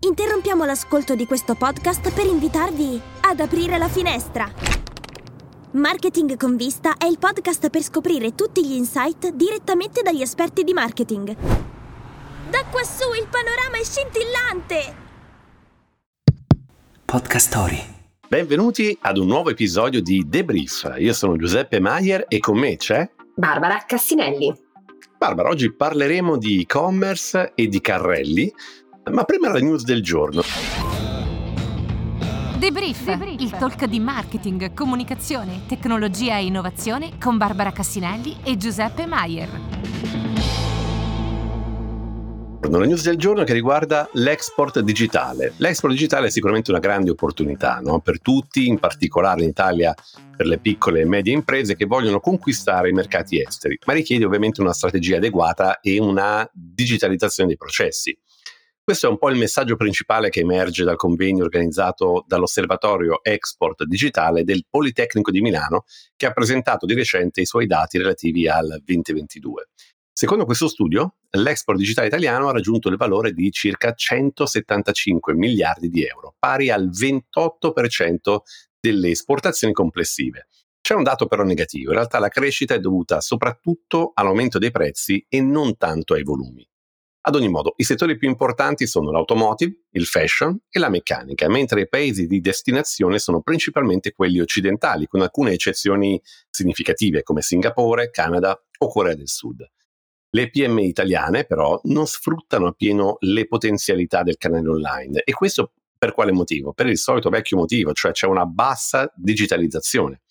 Interrompiamo l'ascolto di questo podcast per invitarvi ad aprire la finestra. Marketing con vista è il podcast per scoprire tutti gli insight direttamente dagli esperti di marketing. Da quassù il panorama è scintillante! Podcast Story. Benvenuti ad un nuovo episodio di Debrief. Io sono Giuseppe Maier e con me c'è Barbara Cassinelli. Barbara. Oggi parleremo di e-commerce e di carrelli, ma prima la news del giorno. Debrief, Debrief. il talk di marketing, comunicazione, tecnologia e innovazione con Barbara Cassinelli e Giuseppe Maier. La news del giorno che riguarda l'export digitale. L'export digitale è sicuramente una grande opportunità no? per tutti, in particolare in Italia per le piccole e medie imprese che vogliono conquistare i mercati esteri, ma richiede ovviamente una strategia adeguata e una digitalizzazione dei processi. Questo è un po' il messaggio principale che emerge dal convegno organizzato dall'Osservatorio Export Digitale del Politecnico di Milano, che ha presentato di recente i suoi dati relativi al 2022. Secondo questo studio, l'export digitale italiano ha raggiunto il valore di circa 175 miliardi di euro, pari al 28% delle esportazioni complessive. C'è un dato però negativo, in realtà la crescita è dovuta soprattutto all'aumento dei prezzi e non tanto ai volumi. Ad ogni modo, i settori più importanti sono l'automotive, il fashion e la meccanica, mentre i paesi di destinazione sono principalmente quelli occidentali, con alcune eccezioni significative come Singapore, Canada o Corea del Sud. Le PMI italiane però non sfruttano appieno le potenzialità del canale online e questo per quale motivo? Per il solito vecchio motivo, cioè c'è una bassa digitalizzazione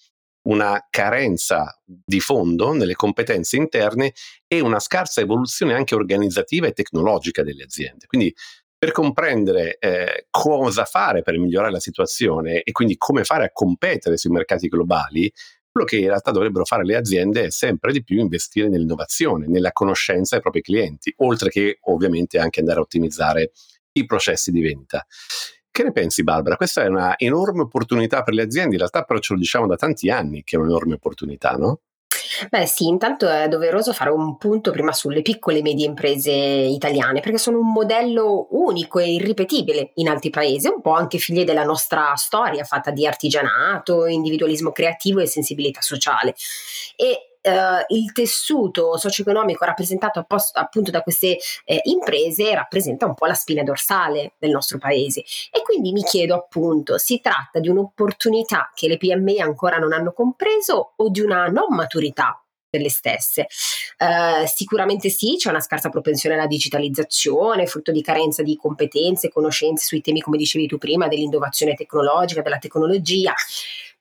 una carenza di fondo nelle competenze interne e una scarsa evoluzione anche organizzativa e tecnologica delle aziende. Quindi per comprendere eh, cosa fare per migliorare la situazione e quindi come fare a competere sui mercati globali, quello che in realtà dovrebbero fare le aziende è sempre di più investire nell'innovazione, nella conoscenza dei propri clienti, oltre che ovviamente anche andare a ottimizzare i processi di vendita. Che ne pensi Barbara? Questa è una enorme opportunità per le aziende, in realtà però ce lo diciamo da tanti anni che è un'enorme opportunità, no? Beh sì, intanto è doveroso fare un punto prima sulle piccole e medie imprese italiane, perché sono un modello unico e irripetibile in altri paesi, un po' anche figlie della nostra storia fatta di artigianato, individualismo creativo e sensibilità sociale. E Uh, il tessuto socio-economico rappresentato appost- appunto da queste eh, imprese rappresenta un po' la spina dorsale del nostro paese. E quindi mi chiedo appunto si tratta di un'opportunità che le PMI ancora non hanno compreso o di una non maturità delle stesse. Uh, sicuramente sì, c'è una scarsa propensione alla digitalizzazione, frutto di carenza di competenze, conoscenze sui temi, come dicevi tu prima, dell'innovazione tecnologica, della tecnologia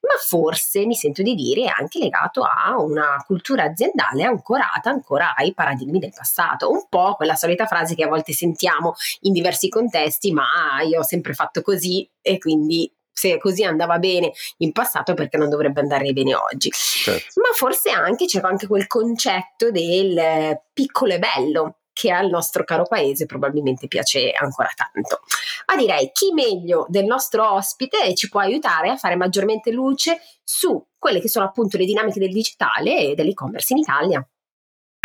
ma forse mi sento di dire è anche legato a una cultura aziendale ancorata ancora ai paradigmi del passato. Un po' quella solita frase che a volte sentiamo in diversi contesti, ma io ho sempre fatto così e quindi se così andava bene in passato perché non dovrebbe andare bene oggi. Certo. Ma forse anche c'è anche quel concetto del piccolo e bello che al nostro caro paese probabilmente piace ancora tanto. Ma direi chi meglio del nostro ospite ci può aiutare a fare maggiormente luce su quelle che sono appunto le dinamiche del digitale e dell'e-commerce in Italia.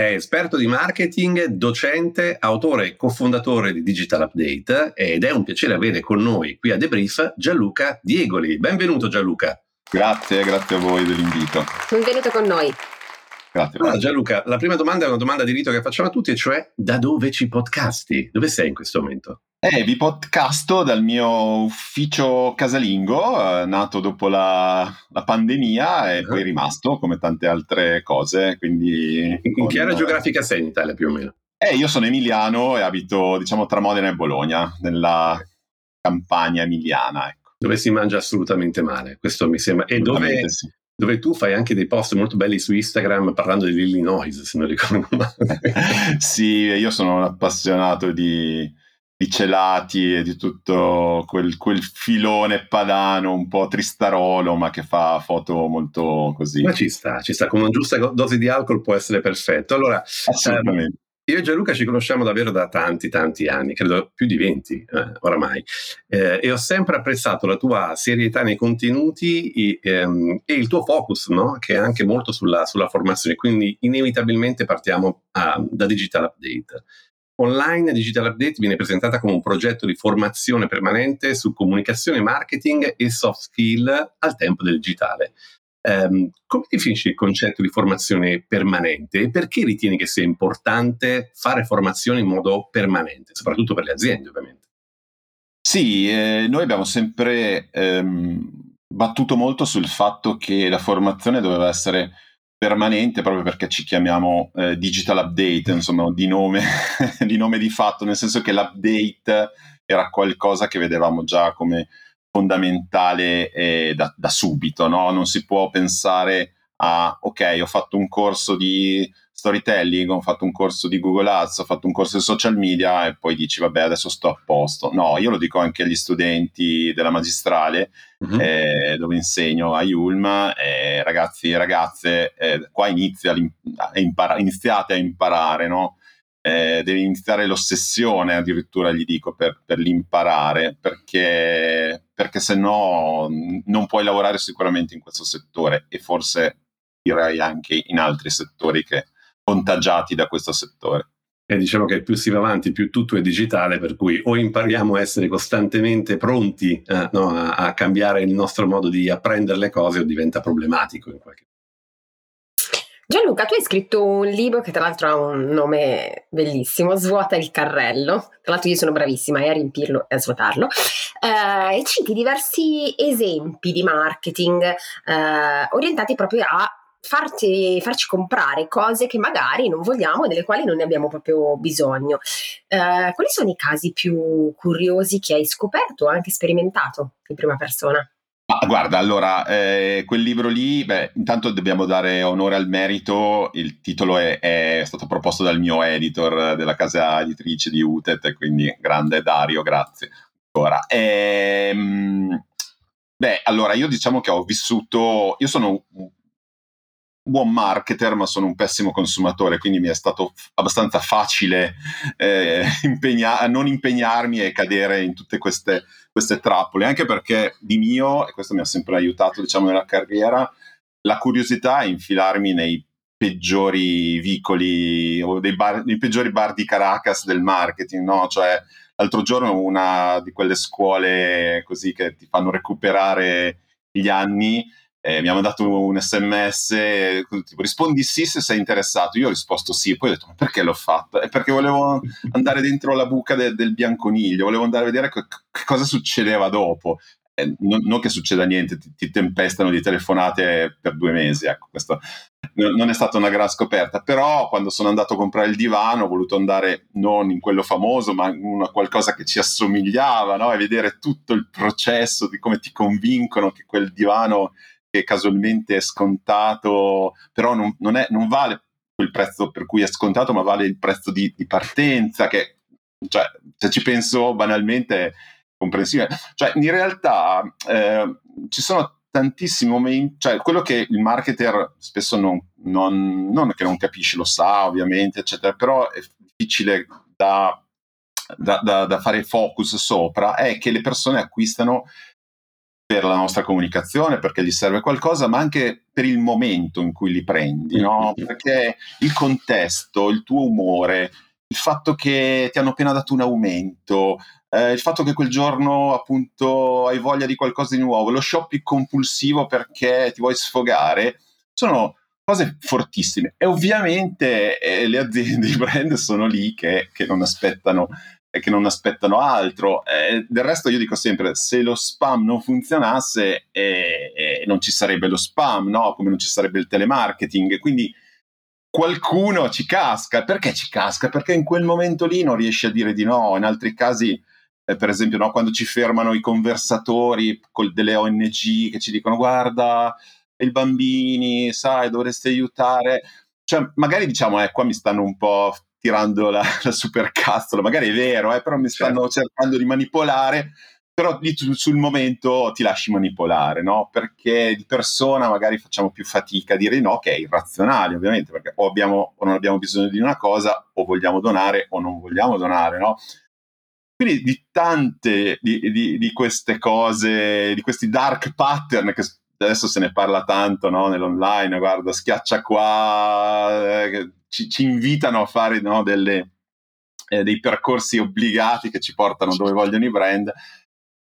È esperto di marketing, docente, autore e cofondatore di Digital Update ed è un piacere avere con noi qui a Debrief Gianluca Diegoli. Benvenuto Gianluca. Grazie, grazie a voi dell'invito. Benvenuto con noi. Grazie. Allora, Gianluca, la prima domanda è una domanda di rito che facciamo a tutti, e cioè da dove ci podcasti? Dove sei in questo momento? Eh, vi podcasto dal mio ufficio casalingo, eh, nato dopo la, la pandemia e uh-huh. poi rimasto come tante altre cose. Quindi in, che area geografica sei in Italia più o meno? Eh, io sono emiliano e abito, diciamo, tra Modena e Bologna, nella campagna emiliana. Ecco. Dove si mangia assolutamente male, questo mi sembra. E dove, sì dove tu fai anche dei post molto belli su Instagram parlando dell'Illinois, se non ricordo male. sì, io sono un appassionato di, di celati e di tutto quel, quel, filone padano un po' tristarolo, ma che fa foto molto così. Ma ci sta, ci sta, con una giusta dose di alcol può essere perfetto. Allora, assolutamente. Ehm, io e Gianluca ci conosciamo davvero da tanti, tanti anni, credo più di 20 eh, oramai, eh, e ho sempre apprezzato la tua serietà nei contenuti e, ehm, e il tuo focus, no? che è anche molto sulla, sulla formazione, quindi inevitabilmente partiamo a, da Digital Update. Online Digital Update viene presentata come un progetto di formazione permanente su comunicazione, marketing e soft skill al tempo del digitale. Um, come definisci il concetto di formazione permanente e perché ritieni che sia importante fare formazione in modo permanente, soprattutto per le aziende ovviamente? Sì, eh, noi abbiamo sempre ehm, battuto molto sul fatto che la formazione doveva essere permanente proprio perché ci chiamiamo eh, digital update, insomma, di nome, di nome di fatto, nel senso che l'update era qualcosa che vedevamo già come fondamentale eh, da, da, subito, no? Non si può pensare a, ok, ho fatto un corso di storytelling, ho fatto un corso di Google Ads, ho fatto un corso di social media e poi dici vabbè adesso sto a posto. No, io lo dico anche agli studenti della magistrale uh-huh. eh, dove insegno a Ulm, eh, ragazzi e ragazze, eh, qua inizia impara- iniziate a imparare, no? Eh, devi iniziare l'ossessione addirittura gli dico per, per l'imparare perché, perché se no non puoi lavorare sicuramente in questo settore e forse direi anche in altri settori che contagiati da questo settore. E diciamo che più si va avanti, più tutto è digitale, per cui o impariamo a essere costantemente pronti eh, no, a, a, cambiare il nostro modo di apprendere le cose o diventa problematico in qualche modo. Gianluca, tu hai scritto un libro che tra l'altro ha un nome bellissimo, Svuota il carrello. Tra l'altro io sono bravissima eh, a riempirlo e a svuotarlo. Eh, e citi diversi esempi di marketing eh, orientati proprio a farci, farci, comprare cose che magari non vogliamo e delle quali non ne abbiamo proprio bisogno. Eh, quali sono i casi più curiosi che hai scoperto o anche sperimentato in prima persona? Ah, guarda, allora, eh, quel libro lì, beh, intanto dobbiamo dare onore al merito, il titolo è, è, stato proposto dal mio editor della casa editrice di Utet, quindi grande Dario, grazie ancora. Ehm, beh, allora, io diciamo che ho vissuto, io sono buon marketer, ma sono un pessimo consumatore, quindi mi è stato abbastanza facile eh, impegna- non impegnarmi e cadere in tutte queste, queste, trappole, anche perché di mio, e questo mi ha sempre aiutato diciamo, nella carriera, la curiosità è infilarmi nei peggiori vicoli o dei, bar, dei peggiori bar di Caracas del marketing, no? Cioè, l'altro giorno una di quelle scuole così che ti fanno recuperare gli anni eh, mi ha mandato un sms tipo rispondi sì se sei interessato. Io ho risposto sì poi ho detto ma perché l'ho fatto? È perché volevo andare dentro la buca de- del bianconiglio volevo andare a vedere che, che cosa succedeva dopo. Eh, non, non, che succeda niente ti, ti, tempestano di telefonate per due mesi ecco questo non è stata una gran scoperta. Però quando sono andato a comprare il divano ho voluto andare non in quello famoso ma in una, qualcosa che ci assomigliava no? e vedere tutto il processo di come ti convincono che quel divano casualmente è scontato, però non, non, è, non vale il prezzo per cui è scontato, ma vale il prezzo di, di partenza, che cioè, se ci penso banalmente è comprensibile. Cioè, in realtà eh, ci sono tantissimi momenti, cioè quello che il marketer spesso non, non, non non capisce, lo sa ovviamente, eccetera, però è difficile da, da, da, da fare focus sopra, è che le persone acquistano per la nostra comunicazione, perché gli serve qualcosa, ma anche per il momento in cui li prendi, no? Perché il contesto, il tuo umore, il fatto che ti hanno appena dato un aumento, eh, il fatto che quel giorno appunto hai voglia di qualcosa di nuovo, lo shopping compulsivo perché ti vuoi sfogare, sono cose fortissime. E ovviamente eh, le aziende, i brand sono lì che, che non aspettano che non aspettano altro. Eh, del resto io dico sempre, se lo spam non funzionasse eh, eh, non ci sarebbe lo spam, no? come non ci sarebbe il telemarketing. Quindi qualcuno ci casca. Perché ci casca? Perché in quel momento lì non riesci a dire di no. In altri casi, eh, per esempio, no? quando ci fermano i conversatori col, delle ONG che ci dicono guarda, i bambini, sai, dovresti aiutare. Cioè, magari diciamo, eh, qua mi stanno un po' tirando la, la supercazzola, magari è vero, eh, però mi stanno certo. cercando di manipolare, però lì tu, sul momento ti lasci manipolare, no? Perché di persona magari facciamo più fatica a dire no, che è irrazionale ovviamente, perché o, abbiamo, o non abbiamo bisogno di una cosa, o vogliamo donare o non vogliamo donare, no? Quindi di tante di, di, di queste cose, di questi dark pattern che adesso se ne parla tanto no? nell'online, guarda, schiaccia qua, eh, ci, ci invitano a fare no, delle, eh, dei percorsi obbligati che ci portano dove vogliono i brand.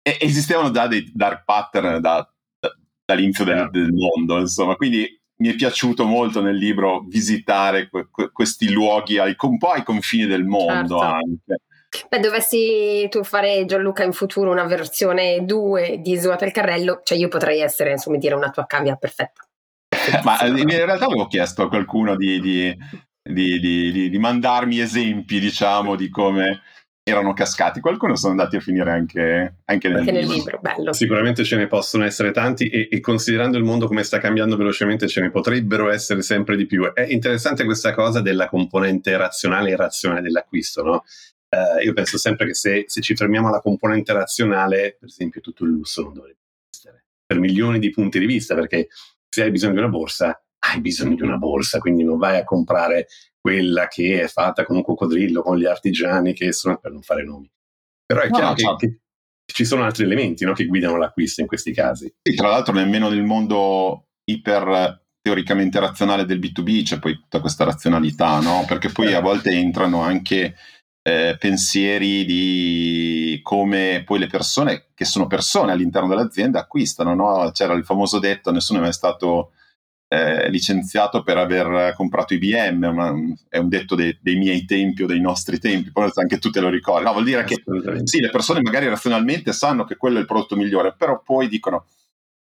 E esistevano già dei dark pattern da, da, dall'inizio del, del, mondo, insomma, quindi mi è piaciuto molto nel libro visitare que, que, questi luoghi ai, un po' ai confini del mondo certo. anche. Beh, dovessi tu fare Gianluca in futuro una versione 2 di Suota il Carrello, cioè io potrei essere, insomma, dire una tua cavia perfetta. Ma in realtà avevo chiesto a qualcuno di, di, di, di, mandarmi esempi, diciamo, di come erano cascati. Qualcuno sono andati a finire anche, anche nel, libro. nel libro. Bello. Sicuramente ce ne possono essere tanti e, e, considerando il mondo come sta cambiando velocemente ce ne potrebbero essere sempre di più. È interessante questa cosa della componente razionale e irrazionale dell'acquisto, no? Uh, io penso sempre che se, se, ci fermiamo alla componente razionale, per esempio, tutto il lusso non dovrebbe esistere per milioni di punti di vista, perché se hai bisogno di una borsa, hai bisogno di una borsa, quindi non vai a comprare quella che è fatta con un coccodrillo, con gli artigiani che sono per non fare nomi. Però è no, chiaro no, che, che, ci sono altri elementi no, che guidano l'acquisto in questi casi. E tra l'altro nemmeno nel mondo iper teoricamente razionale del B2B c'è poi tutta questa razionalità, no? Perché poi a volte entrano anche eh, pensieri di come poi le persone, che sono persone all'interno dell'azienda, acquistano, no? C'era il famoso detto, nessuno è mai stato eh, licenziato per aver comprato IBM, una, è un detto dei, dei, miei tempi o dei nostri tempi, poi anche tu te lo ricordi. No, vuol dire che sì, le persone magari razionalmente sanno che quello è il prodotto migliore, però poi dicono,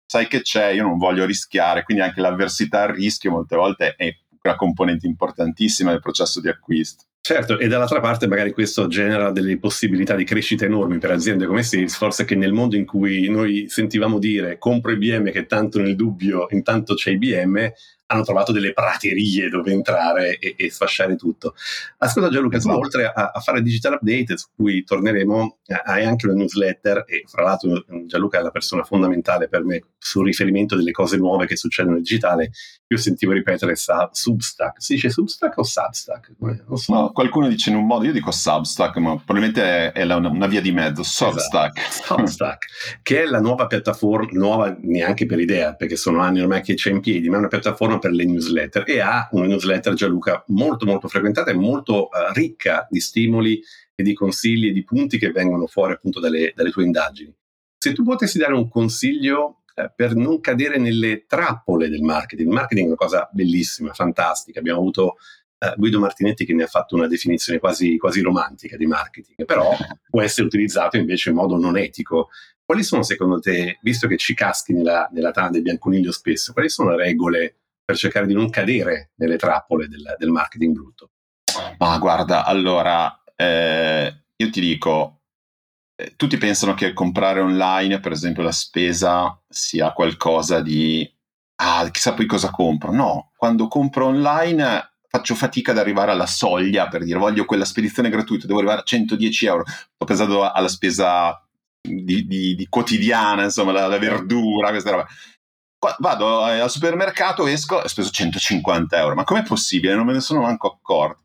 sai che c'è, io non voglio rischiare, quindi anche l'avversità al rischio molte volte è una componente importantissima del processo di acquisto. Certo, e dall'altra parte magari questo genera delle possibilità di crescita enormi per aziende come Salesforce che nel mondo in cui noi sentivamo dire compro IBM che tanto nel dubbio intanto c'è IBM, hanno trovato delle praterie dove entrare e, e sfasciare tutto. Ascolta Gianluca, tu esatto. oltre a, a, fare digital update, su cui torneremo, eh, hai anche una newsletter e fra l'altro Gianluca è la persona fondamentale per me sul riferimento delle cose nuove che succedono nel digitale. Io sentivo ripetere sa, Substack. Si dice Substack o Substack? So. No, qualcuno dice in un modo, io dico Substack, ma probabilmente è, è la, una, via di mezzo. Substack. Esatto. Substack, che è la nuova piattaforma, nuova neanche per idea, perché sono anni ormai che c'è in piedi, ma è una piattaforma per le newsletter e ha una newsletter Gianluca molto molto frequentata e molto uh, ricca di stimoli e di consigli e di punti che vengono fuori appunto dalle, dalle tue indagini. Se tu potessi dare un consiglio uh, per non cadere nelle trappole del marketing, il marketing è una cosa bellissima, fantastica, abbiamo avuto Uh, Guido Martinetti che ne ha fatto una definizione quasi, quasi, romantica di marketing, però può essere utilizzato invece in modo non etico. Quali sono secondo te, visto che ci caschi nella, nella tana del bianconiglio spesso, quali sono le regole per cercare di non cadere nelle trappole del, del marketing brutto? Ma guarda, allora, eh, io ti dico, eh, tutti pensano che comprare online, per esempio la spesa, sia qualcosa di, ah, chissà poi cosa compro. No, quando compro online faccio fatica ad arrivare alla soglia per dire voglio quella spedizione gratuita, devo arrivare a 110 euro. Ho pensato alla spesa di, di, di quotidiana, insomma, la, la verdura, questa roba vado eh, al supermercato, esco e ho speso 150 euro. Ma com'è possibile? Non me ne sono manco accorto.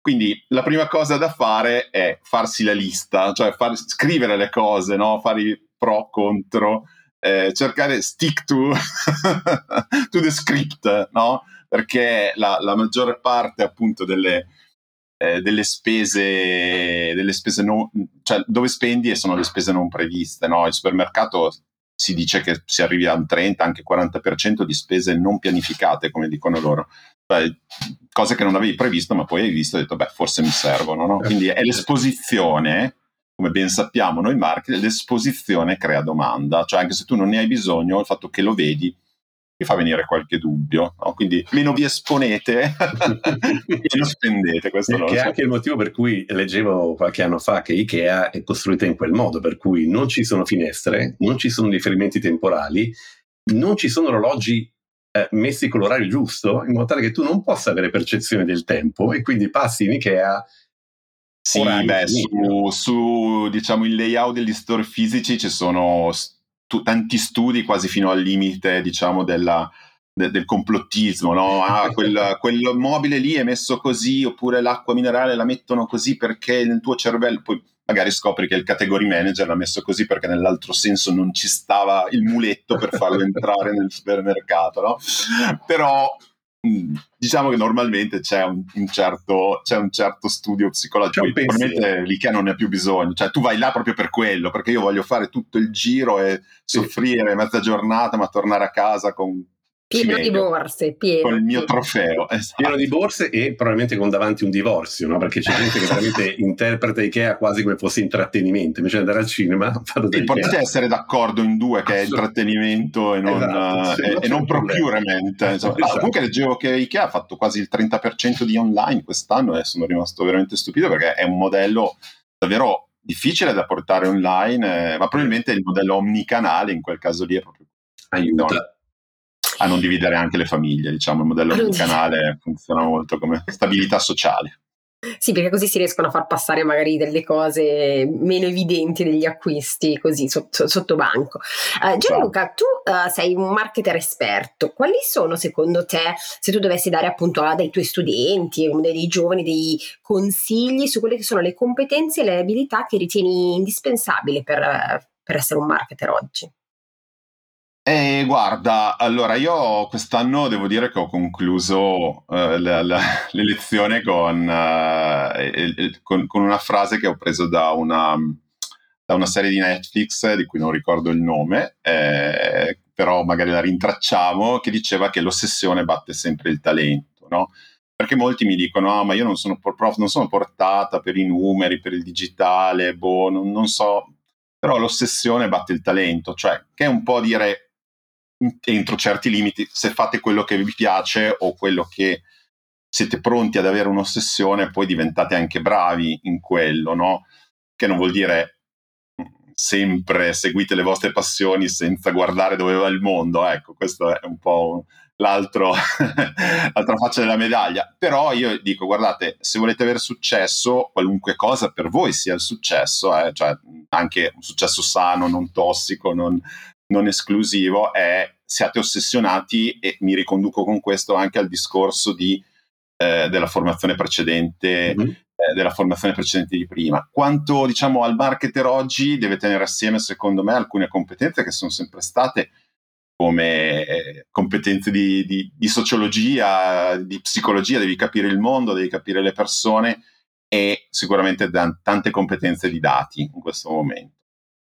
Quindi la prima cosa da fare è farsi la lista, cioè far, scrivere le cose, no? fare i pro, contro, eh, cercare stick to, to the script, no? perché la, la maggiore parte appunto delle, eh, delle spese, delle spese non, cioè dove spendi e sono le spese non previste. No? Il supermercato si dice che si arrivi a un 30, anche 40% di spese non pianificate, come dicono loro. Cioè, cose che non avevi previsto, ma poi hai visto e hai detto, beh, forse mi servono. No? Quindi è l'esposizione, come ben sappiamo noi marketing, l'esposizione crea domanda. Cioè, anche se tu non ne hai bisogno, il fatto che lo vedi mi fa venire qualche dubbio. No? Quindi meno vi esponete, meno spendete. Questo che è anche il motivo per cui leggevo qualche anno fa che Ikea è costruita in quel modo, per cui non ci sono finestre, non ci sono riferimenti temporali, non ci sono orologi eh, messi con l'orario giusto, in modo tale che tu non possa avere percezione del tempo e quindi passi in Ikea sì, beh, su, su, diciamo il layout degli store fisici ci sono tu, tanti studi quasi fino al limite, diciamo, della, de, del complottismo, no? Ah, quel, quel, mobile lì è messo così, oppure l'acqua minerale la mettono così perché nel tuo cervello, poi magari scopri che il category manager l'ha messo così perché nell'altro senso non ci stava il muletto per farlo entrare nel supermercato, no? Però diciamo che normalmente c'è un, un, certo, c'è un certo, studio psicologico. Probabilmente l'IKEA non ne ha più bisogno, cioè tu vai là proprio per quello, perché io voglio fare tutto il giro e soffrire mezza giornata, ma tornare a casa con Pieno di borse, pieno. Con il mio trofeo. Esatto. Pieno di borse e probabilmente con davanti un divorzio, no? perché c'è gente che veramente interpreta Ikea quasi come fosse intrattenimento, invece di andare al cinema da L'importante è essere d'accordo in due, che è intrattenimento e non, esatto, eh, e non procurement. Esatto. Ah, comunque leggevo che Ikea ha fatto quasi il 30% di online quest'anno e sono rimasto veramente stupito perché è un modello davvero difficile da portare online, eh, ma probabilmente il modello omnicanale in quel caso lì è proprio... Aiuta a non dividere anche le famiglie, diciamo, il modello del canale funziona molto come stabilità sociale. Sì, perché così si riescono a far passare magari delle cose meno evidenti degli acquisti così sotto, sotto banco. Uh, Gianluca, tu uh, sei un marketer esperto. Quali sono secondo te, se tu dovessi dare appunto a dei tuoi studenti, dei giovani, dei consigli su quelle che sono le competenze e le abilità che ritieni indispensabili per, per essere un marketer oggi? Eh, guarda, allora io quest'anno devo dire che ho concluso eh, la, la, l'elezione con, eh, con, con, una frase che ho preso da una, da una, serie di Netflix di cui non ricordo il nome, eh, però magari la rintracciamo, che diceva che l'ossessione batte sempre il talento, no? Perché molti mi dicono, ah, ma io non sono, prof, non sono portata per i numeri, per il digitale, boh, non, non so, però l'ossessione batte il talento, cioè che è un po' dire entro certi limiti, se fate quello che vi piace o quello che siete pronti ad avere un'ossessione, poi diventate anche bravi in quello, no? Che non vuol dire mm, sempre seguite le vostre passioni senza guardare dove va il mondo, ecco, questo è un po' l'altra faccia della medaglia. Però io dico, guardate, se volete avere successo, qualunque cosa per voi sia il successo, eh, cioè anche un successo sano, non tossico, non, non esclusivo è siate ossessionati e mi riconduco con questo anche al discorso di, eh, della formazione precedente mm-hmm. eh, della formazione precedente di prima quanto diciamo al marketer oggi deve tenere assieme secondo me alcune competenze che sono sempre state come eh, competenze di, di, di sociologia di psicologia devi capire il mondo devi capire le persone e sicuramente tante competenze di dati in questo momento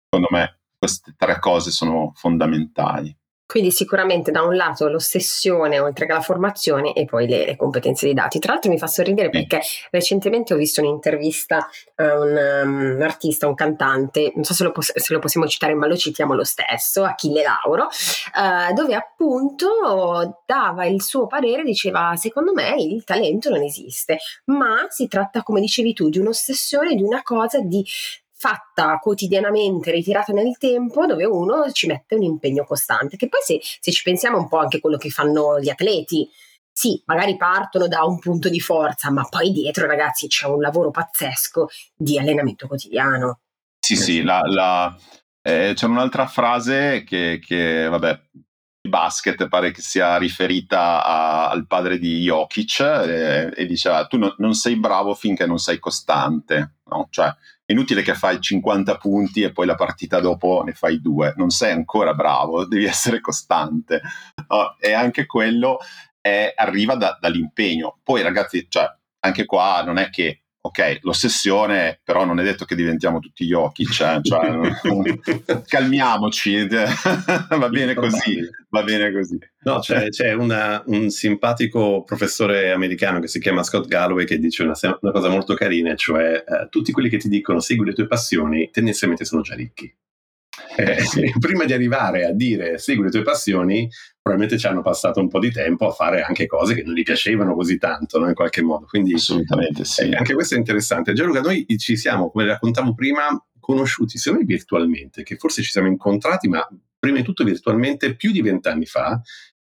secondo me queste tre cose sono fondamentali. Quindi sicuramente da un lato l'ossessione oltre che la formazione e poi le, le competenze dei dati. Tra l'altro mi fa sorridere perché recentemente ho visto un'intervista a un, um, artista, un cantante, non so se lo, poss- se lo, possiamo citare ma lo citiamo lo stesso, Achille Lauro, uh, dove appunto dava il suo parere, diceva secondo me il talento non esiste, ma si tratta come dicevi tu di un'ossessione, di una cosa di fatta quotidianamente, ritirata nel tempo, dove uno ci mette un impegno costante. Che poi se, se ci pensiamo un po' anche quello che fanno gli atleti, sì, magari partono da un punto di forza, ma poi dietro, ragazzi, c'è un lavoro pazzesco di allenamento quotidiano. Sì, sì, la, la, eh, c'è un'altra frase che, che, vabbè, basket pare che sia riferita a, al padre di Jokic eh, e diceva tu no, non sei bravo finché non sei costante, no? Cioè, è inutile che fai 50 punti e poi la partita dopo ne fai due, non sei ancora bravo, devi essere costante. Oh, e anche quello è, arriva da, dall'impegno. Poi ragazzi, cioè, anche qua non è che ok, l'ossessione, però non è detto che diventiamo tutti gli occhi, cioè, cioè calmiamoci, va bene così, va bene così. No, c'è, c'è una, un simpatico professore americano che si chiama Scott Galloway che dice una, una cosa molto carina, cioè eh, tutti quelli che ti dicono segui le tue passioni tendenzialmente sono già ricchi. Eh, prima di arrivare a dire segui le tue passioni, probabilmente ci hanno passato un po' di tempo a fare anche cose che non gli piacevano così tanto, no? in qualche modo. Quindi, Assolutamente sì. Eh, anche questo è interessante. Gianluca, noi ci siamo, come raccontavo prima, conosciuti, se non virtualmente, che forse ci siamo incontrati, ma prima di tutto virtualmente più di vent'anni fa,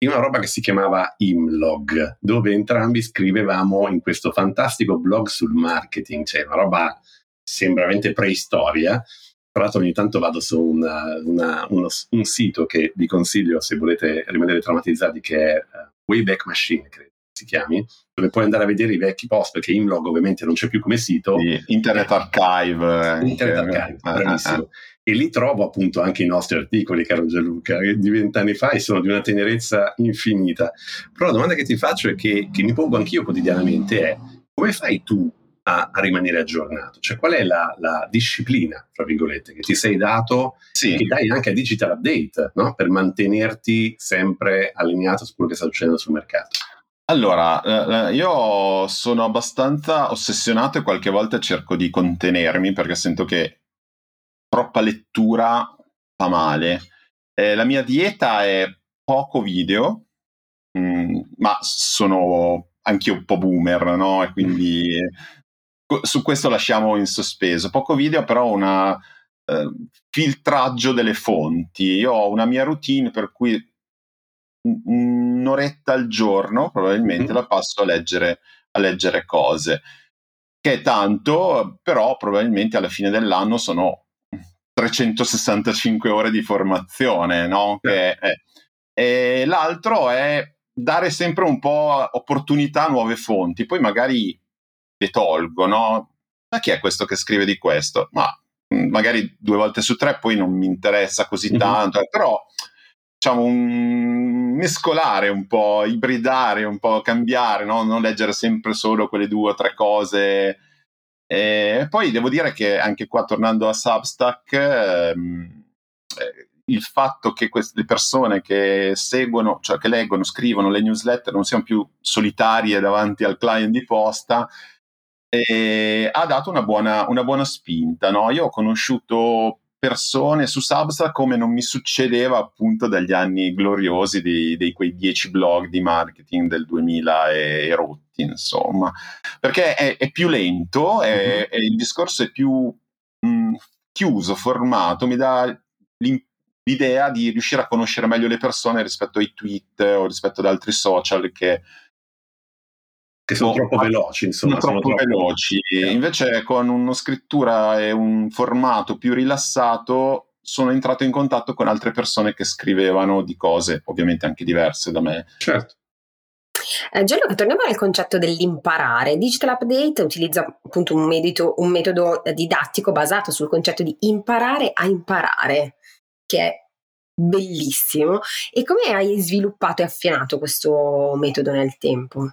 in una roba che si chiamava Imlog, dove entrambi scrivevamo in questo fantastico blog sul marketing, cioè una roba sembra veramente preistoria, tra l'altro ogni tanto vado su una, una, uno, un sito che vi consiglio se volete rimanere traumatizzati che è uh, Wayback Machine, credo si chiami, dove puoi andare a vedere i vecchi post perché Imlog ovviamente non c'è più come sito. Sì, Internet Archive. Internet Archive, eh, bravissimo. Eh, e lì trovo appunto anche i nostri articoli, caro Gianluca, di vent'anni fa e sono di una tenerezza infinita. Però la domanda che ti faccio e che, che mi pongo anch'io quotidianamente è come fai tu a, a rimanere aggiornato? Cioè qual è la, la, disciplina, tra virgolette, che ti sei dato sì. che dai anche a Digital Update no? per mantenerti sempre allineato su quello che sta succedendo sul mercato? Allora, eh, eh, io sono abbastanza ossessionato e qualche volta cerco di contenermi perché sento che troppa lettura fa male. Eh, la mia dieta è poco video, mh, mm, ma sono anche un po' boomer, no? E quindi su questo lasciamo in sospeso. Poco video, però una eh, filtraggio delle fonti. Io ho una mia routine per cui un'oretta al giorno probabilmente mm. la passo a leggere, a leggere cose che è tanto, però probabilmente alla fine dell'anno sono 365 ore di formazione, no? Che è, e l'altro è dare sempre un po' opportunità a nuove fonti, poi magari le tolgo, no? Ma chi è questo che scrive di questo? Ma mm, magari due volte su tre poi non mi interessa così mm-hmm. tanto, però diciamo un mescolare un po', ibridare un po', cambiare, no? non leggere sempre solo quelle due o tre cose e poi devo dire che anche qua, tornando a Substack, ehm, eh, il fatto che queste persone che seguono, cioè che leggono, scrivono le newsletter non siano più solitarie davanti al client di posta, eh, ha dato una buona, una buona spinta. No? Io ho conosciuto persone su Substack come non mi succedeva appunto dagli anni gloriosi di, di quei dieci blog di marketing del 2000 e rotti, insomma, perché è, è più lento, è, mm-hmm. il discorso è più mh, mm, chiuso, formato, mi dà l'idea di riuscire a conoscere meglio le persone rispetto ai tweet o rispetto ad altri social che che sono no, troppo veloci, insomma. Sono troppo, troppo veloci. Yeah. Invece con una scrittura e un formato più rilassato sono entrato in contatto con altre persone che scrivevano di cose ovviamente anche diverse da me. Certo. Eh, Gianluca, torniamo al concetto dell'imparare. Digital Update utilizza appunto un, medito, un metodo didattico basato sul concetto di imparare a imparare, che è bellissimo. E come hai sviluppato e affinato questo metodo nel tempo?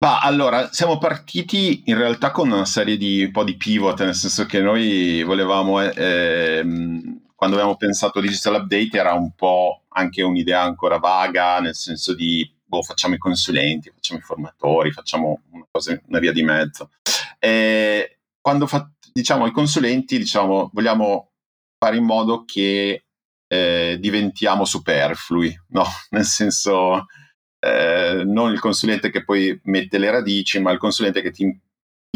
Ma allora, siamo partiti in realtà con una serie di un po' di pivot, nel senso che noi volevamo, eh, ehm, quando abbiamo pensato Digital Update, era un po' anche un'idea ancora vaga, nel senso di, boh, facciamo i consulenti, facciamo i formatori, facciamo una, cosa, una via di mezzo. E quando fa, diciamo i consulenti, diciamo, vogliamo fare in modo che eh, diventiamo superflui, no? Nel senso eh, non il consulente che poi mette le radici, ma il consulente che ti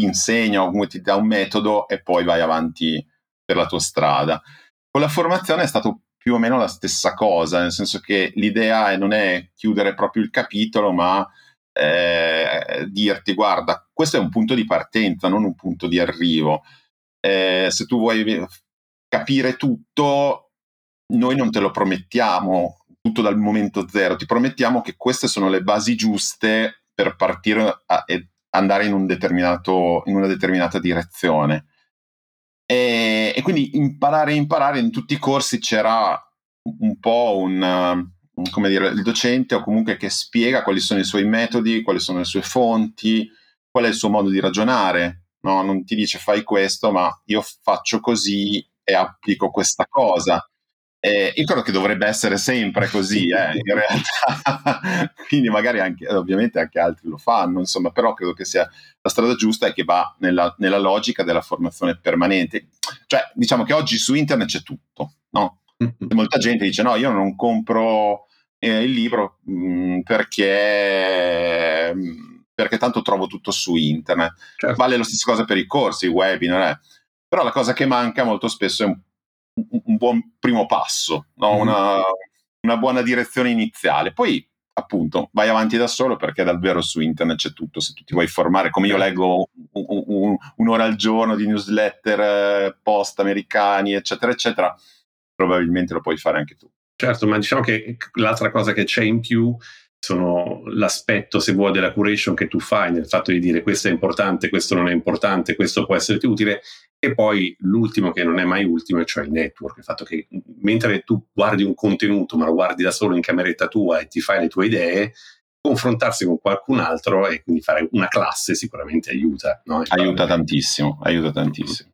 insegna o comunque ti dà un metodo e poi vai avanti per la tua strada. Con la formazione è stato più o meno la stessa cosa, nel senso che l'idea è, non è chiudere proprio il capitolo, ma eh, dirti guarda, questo è un punto di partenza, non un punto di arrivo. Eh, se tu vuoi capire tutto, noi non te lo promettiamo, tutto dal momento zero, ti promettiamo che queste sono le basi giuste per partire a, e andare in, un in una determinata direzione. E, e, quindi imparare imparare in tutti i corsi c'era un po' un, come dire, il docente o comunque che spiega quali sono i suoi metodi, quali sono le sue fonti, qual è il suo modo di ragionare. No? Non ti dice fai questo, ma io faccio così e applico questa cosa. Eh, io credo che dovrebbe essere sempre così, eh, in realtà. Quindi magari anche, ovviamente anche altri lo fanno, insomma, però credo che sia la strada giusta e che va nella, nella, logica della formazione permanente. Cioè, diciamo che oggi su internet c'è tutto, no? Mm-hmm. Molta gente dice no, io non compro eh, il libro mh, mm, perché, mm, perché tanto trovo tutto su internet. Certo. Vale la stessa cosa per i corsi, i webinar, eh. però la cosa che manca molto spesso è un un buon primo passo, no? mm. una, una, buona direzione iniziale. Poi, appunto, vai avanti da solo perché davvero su internet c'è tutto. Se tu ti vuoi formare, come io leggo un, un, un'ora al giorno di newsletter, post americani, eccetera, eccetera, probabilmente lo puoi fare anche tu. Certo, ma diciamo che l'altra cosa che c'è in più sono l'aspetto, se vuoi, della curation che tu fai nel fatto di dire questo è importante, questo non è importante, questo può esserti utile, e poi l'ultimo che non è mai ultimo, cioè il network, il fatto che mentre tu guardi un contenuto, ma lo guardi da solo in cameretta tua e ti fai le tue idee, confrontarsi con qualcun altro e quindi fare una classe sicuramente aiuta. No? Aiuta tantissimo, aiuta tantissimo.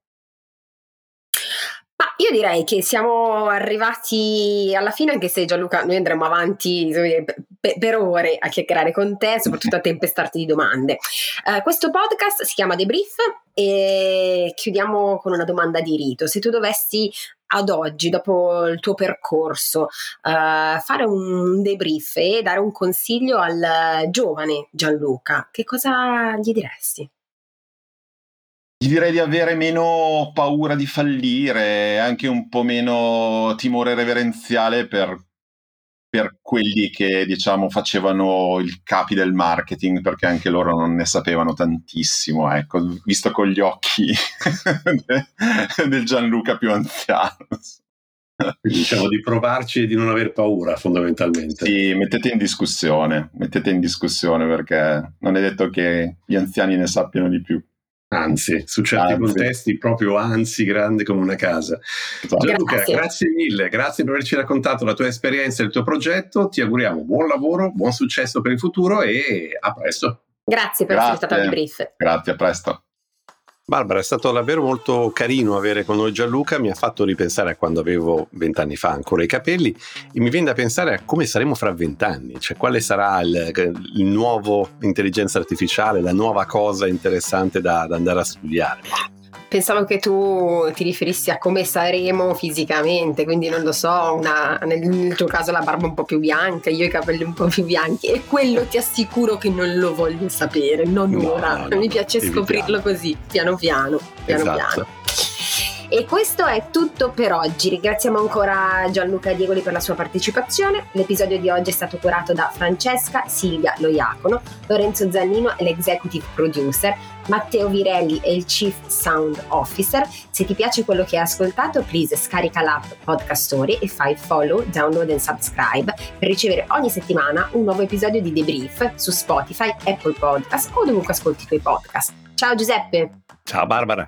Io direi che siamo arrivati alla fine, anche se Gianluca, noi andremo avanti per, per ore a chiacchierare con te, soprattutto a tempestarti di domande. Uh, questo podcast si chiama The Brief e chiudiamo con una domanda di rito. Se tu dovessi ad oggi, dopo il tuo percorso, uh, fare un debrief e dare un consiglio al giovane Gianluca, che cosa gli diresti? Gli direi di avere meno paura di fallire, anche un po' meno timore reverenziale per, per quelli che diciamo facevano il capi del marketing, perché anche loro non ne sapevano tantissimo, ecco, visto con gli occhi del Gianluca più anziano. Diciamo di provarci e di non aver paura, fondamentalmente. Sì, mettete in discussione, mettete in discussione perché non è detto che gli anziani ne sappiano di più. Anzi, su certi anzi. contesti proprio anzi grande come una casa. Esatto. Gianluca, grazie. grazie. mille, grazie per averci raccontato la tua esperienza e il tuo progetto. Ti auguriamo buon lavoro, buon successo per il futuro e a presto. Grazie per grazie. essere stata al brief. Grazie, a presto. Barbara, è stato davvero molto carino avere con noi Gianluca, mi ha fatto ripensare a quando avevo vent'anni fa ancora i capelli e mi viene da pensare a come saremo fra vent'anni, cioè quale sarà il, il, nuovo intelligenza artificiale, la nuova cosa interessante da, da andare a studiare. Pensavo che tu ti riferissi a come saremo fisicamente, quindi non lo so, una, nel, nel, tuo caso la barba un po' più bianca, io i capelli un po' più bianchi e quello ti assicuro che non lo voglio sapere, non no, ora. No, Mi piace scoprirlo così, piano piano, piano esatto. piano. E questo è tutto per oggi. Ringraziamo ancora Gianluca Diegoli per la sua partecipazione. L'episodio di oggi è stato curato da Francesca Silvia Loiacono, Lorenzo Zannino è l'executive producer, Matteo Virelli è il Chief Sound Officer. Se ti piace quello che hai ascoltato, please scarica l'app Podcast Story e fai follow, download e subscribe per ricevere ogni settimana un nuovo episodio di Debrief su Spotify, Apple Podcast o dovunque ascolti i tuoi podcast. Ciao Giuseppe! Ciao Barbara!